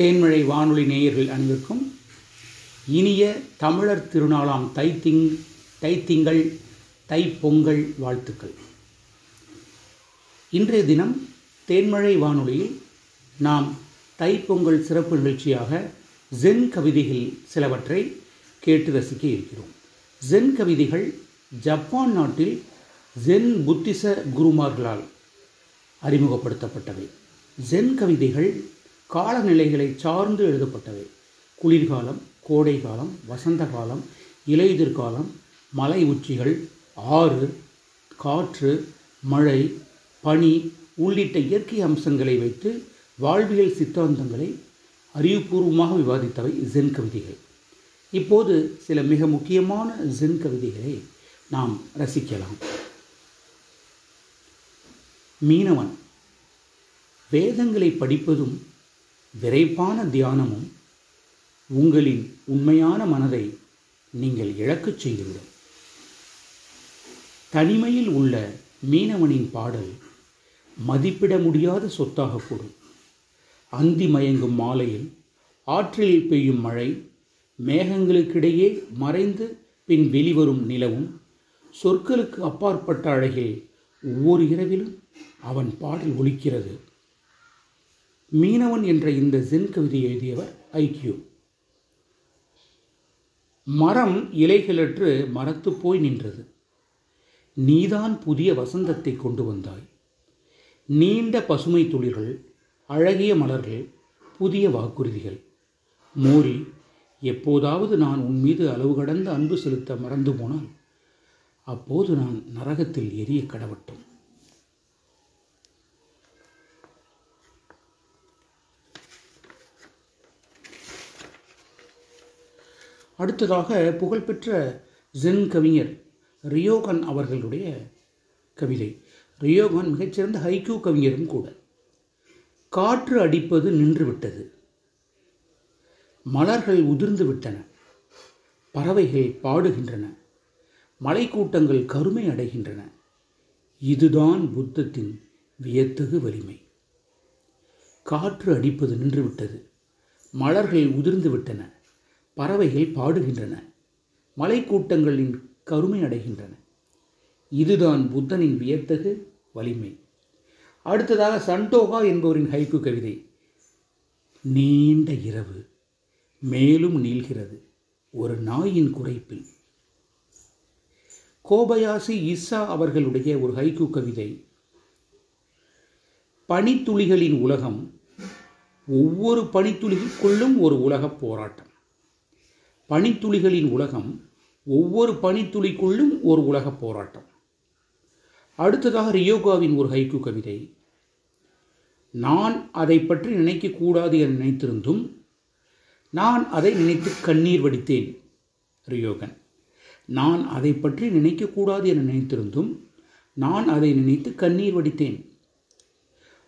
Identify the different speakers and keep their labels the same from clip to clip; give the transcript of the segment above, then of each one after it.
Speaker 1: தேன்மழை வானொலி நேயர்கள் அனைவருக்கும் இனிய தமிழர் திருநாளாம் தைத்திங் தைத்திங்கள் தைப்பொங்கல் வாழ்த்துக்கள். இன்றைய தினம் தேன்மழை வானொலியில் நாம் தைப்பொங்கல் சிறப்பு நிகழ்ச்சியாக ஜென் கவிதைகள் சிலவற்றை கேட்டு ரசிக்க இருக்கிறோம். ஜென் கவிதைகள் ஜப்பான் நாட்டில் ஜென் புத்திச குருமார்களால் அறிமுகப்படுத்தப்பட்டவை. ஜென் கவிதைகள் காலநிலைகளை சார்ந்து எழுதப்பட்டவை. குளிர்காலம் கோடை காலம் வசந்த காலம் இலையுதிர் காலம் மலை உச்சிகள் ஆறு காற்று மழை பனி உள்ளிட்ட இயற்கை அம்சங்களை வைத்து வாழ்வியல் சித்தாந்தங்களை அறிவுபூர்வமாக விவாதித்தவை ஜென் கவிதைகள். இப்போது சில மிக முக்கியமான ஜென் கவிதைகளை நாம் ரசிக்கலாம். மீனவன். வேதங்களை படிப்பதும் விரைப்பான தியானமும் உங்களின் உண்மையான மனதை நீங்கள் இழக்கச் செய்துவிடும். தனிமையில் உள்ள மீனவனின் பாடல் மதிப்பிட முடியாத சொத்தாகக்கூடும் அந்தி மயங்கும் மாலையில் ஆற்றில் பெய்யும் மழை மேகங்களுக்கிடையே மறைந்து பின் வெளிவரும் நிலவும் சொற்களுக்கு அப்பாற்பட்ட அழகில் ஒவ்வொரு இரவிலும் அவன் பாடல் ஒலிக்கிறது. மீனவன் என்ற இந்த ஜென் கவிதை எழுதியவர் ஐக்கியூ. மரம் இலைகளற்று மரத்து போய் நின்றது. நீதான் புதிய வசந்தத்தை கொண்டு வந்தாய். நீண்ட பசுமை துளிர்கள் அழகிய மலர்கள் புதிய வாக்குறுதிகள். மோரி எப்போதாவது நான் உன் மீது அளவு கடந்த அன்பு செலுத்த மறந்து போனால் அப்போது நான் நரகத்தில் எரிய கடவட்டும். அடுத்ததாக புகழ்பெற்ற ஜென் கவிஞர் ரியோகன் அவர்களுடைய கவிதை. ரியோகன் மிகச்சிறந்த ஹைக்கூ கவிஞரும் கூட. காற்று அடிப்பது நின்றுவிட்டது. மலர்கள் உதிர்ந்து விட்டன. பறவைகள் பாடுகின்றன. மலைக்கூட்டங்கள் கருமை அடைகின்றன. இதுதான் புத்தத்தின் வியத்தகு வலிமை. காற்று அடிப்பது நின்றுவிட்டது. மலர்கள் உதிர்ந்து விட்டன. பறவைகள் பாடுகின்றன. மலைக்கூட்டங்களின் கருமை அடைகின்றன. இதுதான் புத்தனின் வியத்தகு வலிமை. அடுத்ததாக சண்டோகா என்பவரின் ஹைக்கு கவிதை. நீண்ட இரவு மேலும் நீள்கிறது ஒரு நாயின் குறைப்பில். கோபயாசி இசா அவர்களுடைய ஒரு ஹைக்கு கவிதை. பனித்துளிகளின் உலகம் ஒவ்வொரு பனித்துளிக்குள்ளும் ஒரு உலகப் போராட்டம். பனித்துளிகளின் உலகம் ஒவ்வொரு பனித்துளிக்குள்ளும் ஒரு உலகப் போராட்டம். அடுத்ததாக ரியோகாவின் ஒரு ஹைக்கு கவிதை. நான் அதை பற்றி நினைக்கக்கூடாது என நினைத்திருந்தும் நான் அதை நினைத்து கண்ணீர் வடித்தேன் ரியோகன். நான் அதை பற்றி நினைக்கக்கூடாது என நினைத்திருந்தும் நான் அதை நினைத்து கண்ணீர் வடித்தேன்.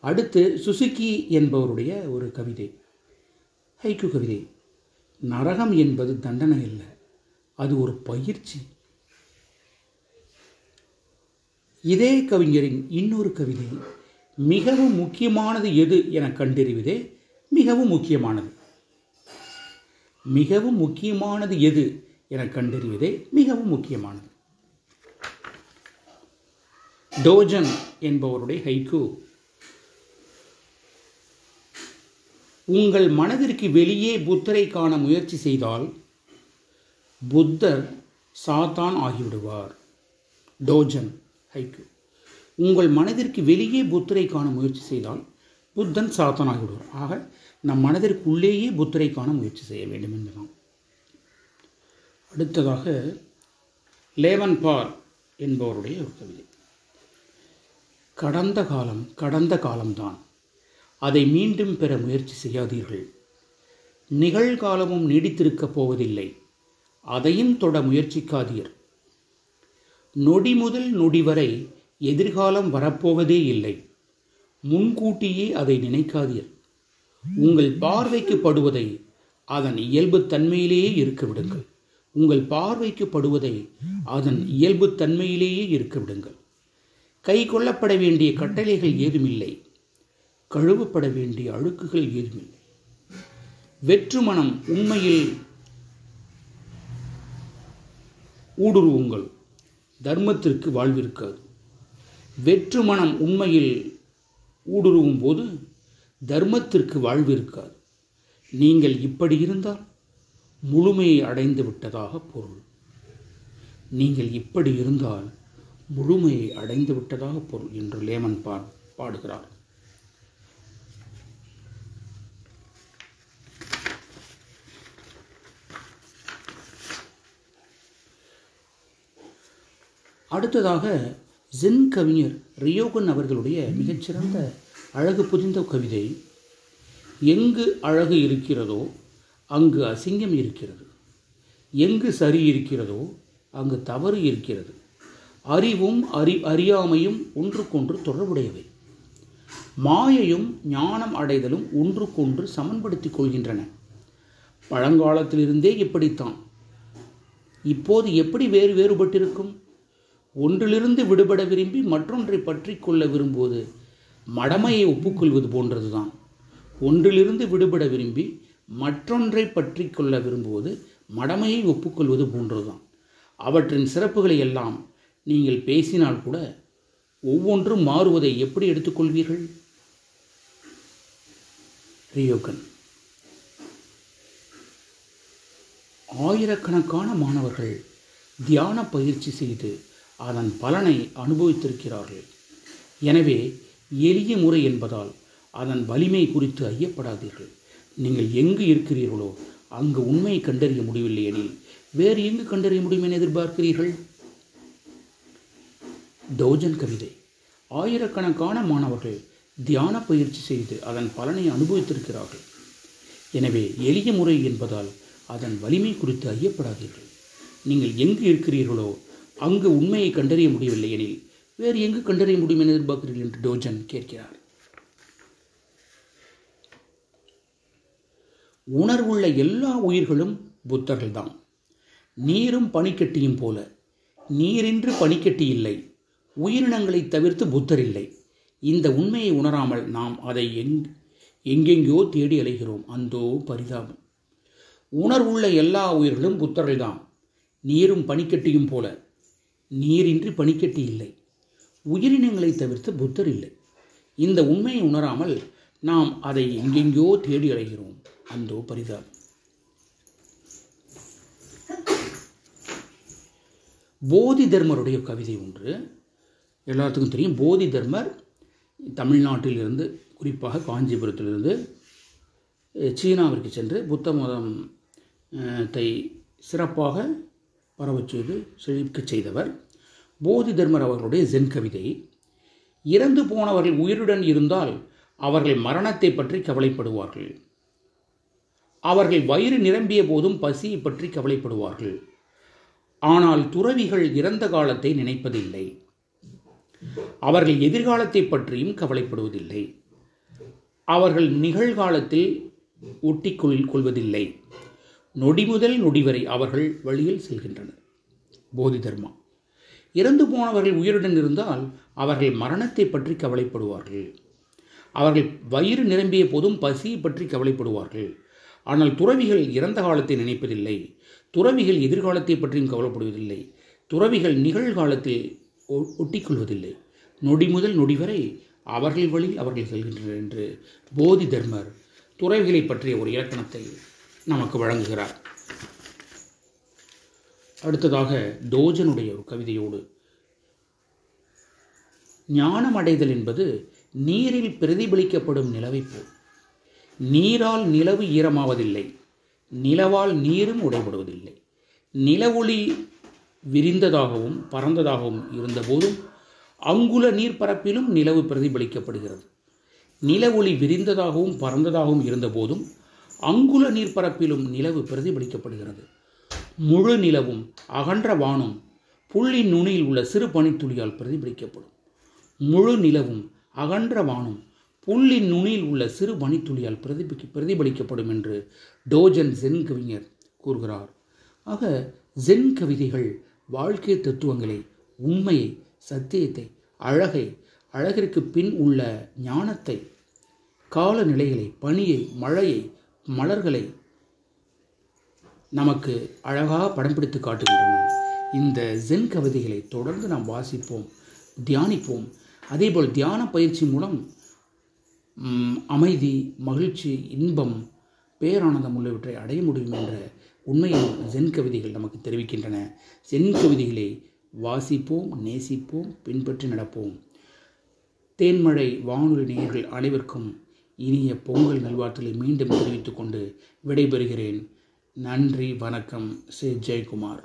Speaker 1: அடுத்து சுசுகி என்பவருடைய ஒரு கவிதை. ஹைக்கு கவிதை. நரகம் என்பது தண்டனை இல்லை அது ஒரு பயிற்சி. இதே கவிஞரின் இன்னொரு கவிதை மிகவும் முக்கியமானது எது என கண்டறிவதே மிகவும் முக்கியமானது. மிகவும் முக்கியமானது எது என கண்டறிவதே மிகவும் முக்கியமானது. டோஜன் என்பவருடைய ஹைக்கு உங்கள் மனதிற்கு வெளியே புத்தரை காண முயற்சி செய்தால் புத்தர் சாத்தான் ஆகிவிடுவார். Dogen haiku. உங்கள் மனதிற்கு வெளியே புத்தரை காண முயற்சி செய்தால் புத்தன் சாத்தான் ஆகிவிடுவார். ஆக நம் மனதிற்குள்ளேயே புத்தரை காண முயற்சி செய்ய வேண்டும் என்றுதான் அடுத்ததாக லேவன் பார் என்பவருடைய ஒரு கவிதை. கடந்த காலம் கடந்த காலம்தான். அதை மீண்டும் பெற முயற்சி செய்யாதீர்கள். நிகழ்காலமும் நீடித்திருக்கப் போவதில்லை. அதையும் தொட முயற்சிக்காதீர். நொடி முதல் நொடி வரை எதிர்காலம் வரப்போவதே இல்லை. முன்கூட்டியே அதை நினைக்காதீர். உங்கள் பார்வைக்கு படுவதை அதன் இயல்பு தன்மையிலேயே இருக்க விடுங்கள் உங்கள் பார்வைக்கு படுவதை அதன் இயல்பு தன்மையிலேயே இருக்க விடுங்கள் கை கொள்ளப்பட வேண்டிய கட்டளைகள் ஏதுமில்லை. கழுவப்பட வேண்டிய அழுக்குகள் ஏதுமில்லை. வெற்றுமணம் உண்மையில் ஊடுருவுங்கள். தர்மத்திற்கு வாழ்விருக்காது. வெற்றுமனம் உண்மையில் ஊடுருவும் போது தர்மத்திற்கு வாழ்வு இருக்காது நீங்கள் இப்படி இருந்தால் முழுமையை அடைந்து விட்டதாக பொருள். நீங்கள் இப்படி இருந்தால் முழுமையை அடைந்து விட்டதாக பொருள் என்று லேமன் பா பாடுகிறார். அடுத்ததாக ஜென் கவிஞர் ரியோகன் அவர்களுடைய மிகச்சிறந்த அழகு புதிந்த கவிதை எங்கு அழகு இருக்கிறதோ அங்கு அசிங்கம் இருக்கிறது. எங்கு சரி இருக்கிறதோ அங்கு தவறு இருக்கிறது. அறிவும் அறி அறியாமையும் ஒன்றுக்கொன்று தொடர்புடையவை. மாயையும் ஞானம் அடைதலும் ஒன்றுக்கொன்று சமன்படுத்திக் கொள்கின்றன. பழங்காலத்திலிருந்தே இப்படித்தான். இப்போது எப்படி வேறு வேறுபட்டிருக்கும்? ஒன்றிலிருந்து விடுபட விரும்பி மற்றொன்றை பற்றி கொள்ள விரும்புவது மடமையை ஒப்புக்கொள்வது போன்றதுதான். ஒன்றிலிருந்து விடுபட விரும்பி மற்றொன்றை பற்றி கொள்ள விரும்புவது மடமையை ஒப்புக்கொள்வது போன்றதுதான். அவற்றின் சிறப்புகளை எல்லாம் நீங்கள் பேசினால் கூட ஒவ்வொன்றும் மாறுவதை எப்படி எடுத்துக்கொள்வீர்கள் ரியோகன். ஆயிரக்கணக்கான மாணவர்கள் தியான பயிற்சி செய்து அதன் பலனை அனுபவித்திருக்கிறார்கள். எனவே எளிய முறை என்பதால் அதன் வலிமை குறித்து ஐயப்படாதீர்கள். நீங்கள் எங்கு இருக்கிறீர்களோ அங்கு உண்மையை கண்டறிய முடியவில்லை எனில் வேறு எங்கு கண்டறிய முடியும் என எதிர்பார்க்கிறீர்கள்? தௌஜன் கவிதை. ஆயிரக்கணக்கான மாணவர்கள் தியான பயிற்சி செய்து அதன் பலனை அனுபவித்திருக்கிறார்கள். எனவே எளிய முறை என்பதால் அதன் வலிமை குறித்து ஐயப்படாதீர்கள். நீங்கள் எங்கு இருக்கிறீர்களோ அங்கு உண்மையை கண்டறிய முடியவில்லை எனில் வேறு எங்கு கண்டறிய முடியும் என எதிர்பார்க்கிறீர்கள் என்று டோஜன் கேட்கிறார். உணர்வுள்ள எல்லா உயிர்களும் புத்தர்கள்தான். நீரும் பனிக்கட்டியும் போல. நீரின்றி பனிக்கட்டி இல்லை. உயிரினங்களை தவிர்த்து புத்தர் இல்லை. இந்த உண்மையை உணராமல் நாம் அதை எங் எங்கெங்கோ தேடி அலைகிறோம். அந்தோ பரிதாபம். உணர்வுள்ள எல்லா உயிர்களும் புத்தர்கள்தான். நீரும் பனிக்கட்டியும் போல. நீரின்றி பனிக்கட்டி இல்லை. உயிரினங்களை தவிர்த்து புத்தர் இல்லை. இந்த உண்மையை உணராமல் நாம் அதை எங்கெங்கோ தேடி அடைகிறோம் அந்தோ பரிதாபம். போதி தர்மருடைய கவிதை ஒன்று. எல்லாத்துக்கும் தெரியும். போதி தர்மர் தமிழ்நாட்டிலிருந்து குறிப்பாக காஞ்சிபுரத்திலிருந்து சீனாவிற்கு சென்று புத்த மதம் தை சிறப்பாக பரவச் செய்து செழிக்கச் செய்தவர். போதி தர்மர் அவர்களுடைய ஜென் கவிதை. இறந்து போனவர்கள் உயிருடன் இருந்தால் அவர்கள் மரணத்தை பற்றி கவலைப்படுவார்கள். அவர்கள் வயிறு நிரம்பிய போதும் பசியை பற்றி கவலைப்படுவார்கள். ஆனால் துறவிகள் இறந்த காலத்தை நினைப்பதில்லை. அவர்கள் எதிர்காலத்தை பற்றியும் கவலைப்படுவதில்லை. அவர்கள் நிகழ்காலத்தில் ஒட்டிக்கொள் கொள்வதில்லை. நொடி முதல் நொடி வரை அவர்கள் வழியில் செல்கின்றனர். போதி தர்மா. இறந்து போனவர்கள் உயிருடன் இருந்தால் அவர்கள் மரணத்தை பற்றி கவலைப்படுவார்கள். அவர்கள் வயிறு நிரம்பிய போதும் பசியை பற்றி கவலைப்படுவார்கள். ஆனால் துறவிகள் இறந்த காலத்தை நினைப்பதில்லை. துறவிகள் எதிர்காலத்தை பற்றியும் கவலைப்படுவதில்லை. துறவிகள் நிகழ்காலத்தில் ஒட்டிக்கொள்வதில்லை. நொடி முதல் நொடி வரை அவர்கள் வழியில் அவர்கள் செல்கின்றனர் என்று போதி தர்மர் துறவிகளை பற்றிய ஒரு இலக்கணத்தை நமக்கு வழங்குகிறார். அடுத்ததாக டோஜனுடைய ஒரு கவிதையோடு. ஞானம் அடைதல் என்பது நீரில் பிரதிபலிக்கப்படும் நிலவை போல். நீரால் நிலவு ஈரமாவதில்லை. நிலவால் நீரும் உடைபடுவதில்லை. நிலவொளி விரிந்ததாகவும் பறந்ததாகவும் இருந்தபோதும் அங்குல நீர்ப்பரப்பிலும் நிலவு பிரதிபலிக்கப்படுகிறது. நில ஒளி விரிந்ததாகவும் பறந்ததாகவும் இருந்தபோதும் அங்குல நீர்ப்பரப்பிலும் நிலவு பிரதிபலிக்கப்படுகிறது. முழு நிலவும் அகன்ற வானும் புள்ளின் நுனியில் உள்ள சிறு பனித்துளியால் பிரதிபலிக்கப்படும். முழு நிலவும் அகன்ற வானும் புள்ளின் நுனியில் உள்ள சிறு பனித்துளியால் பிரதிபலி பிரதிபலிக்கப்படும் என்று டோஜன் ஜென் கவிஞர் கூறுகிறார். ஆக ஜென் கவிதைகள் வாழ்க்கை தத்துவங்களை உண்மையை சத்தியத்தை அழகை அழகிற்கு பின் உள்ள ஞானத்தை காலநிலைகளை பனியை மழையை மலர்களை நமக்கு அழகாக படம் பிடித்து காட்டுகின்றன. இந்த ஜென் கவிதைகளை தொடர்ந்து நாம் வாசிப்போம் தியானிப்போம். அதேபோல் தியான பயிற்சி மூலம் அமைதி மகிழ்ச்சி இன்பம் பேரானந்தம் உள்ளவற்றை அடைய முடியும் என்ற உண்மையை ஜென் கவிதைகள் நமக்கு தெரிவிக்கின்றன. ஜென் கவிதைகளை வாசிப்போம் நேசிப்போம் பின்பற்றி நடப்போம். தேன்மழை வானொலி நேயர்கள் அனைவருக்கும் இனிய பொங்கல் நல்வாழ்த்துக்களை மீண்டும் தெரிவித்துக் கொண்டு விடைபெறுகிறேன். நன்றி வணக்கம். சி. ஜெயக்குமார்.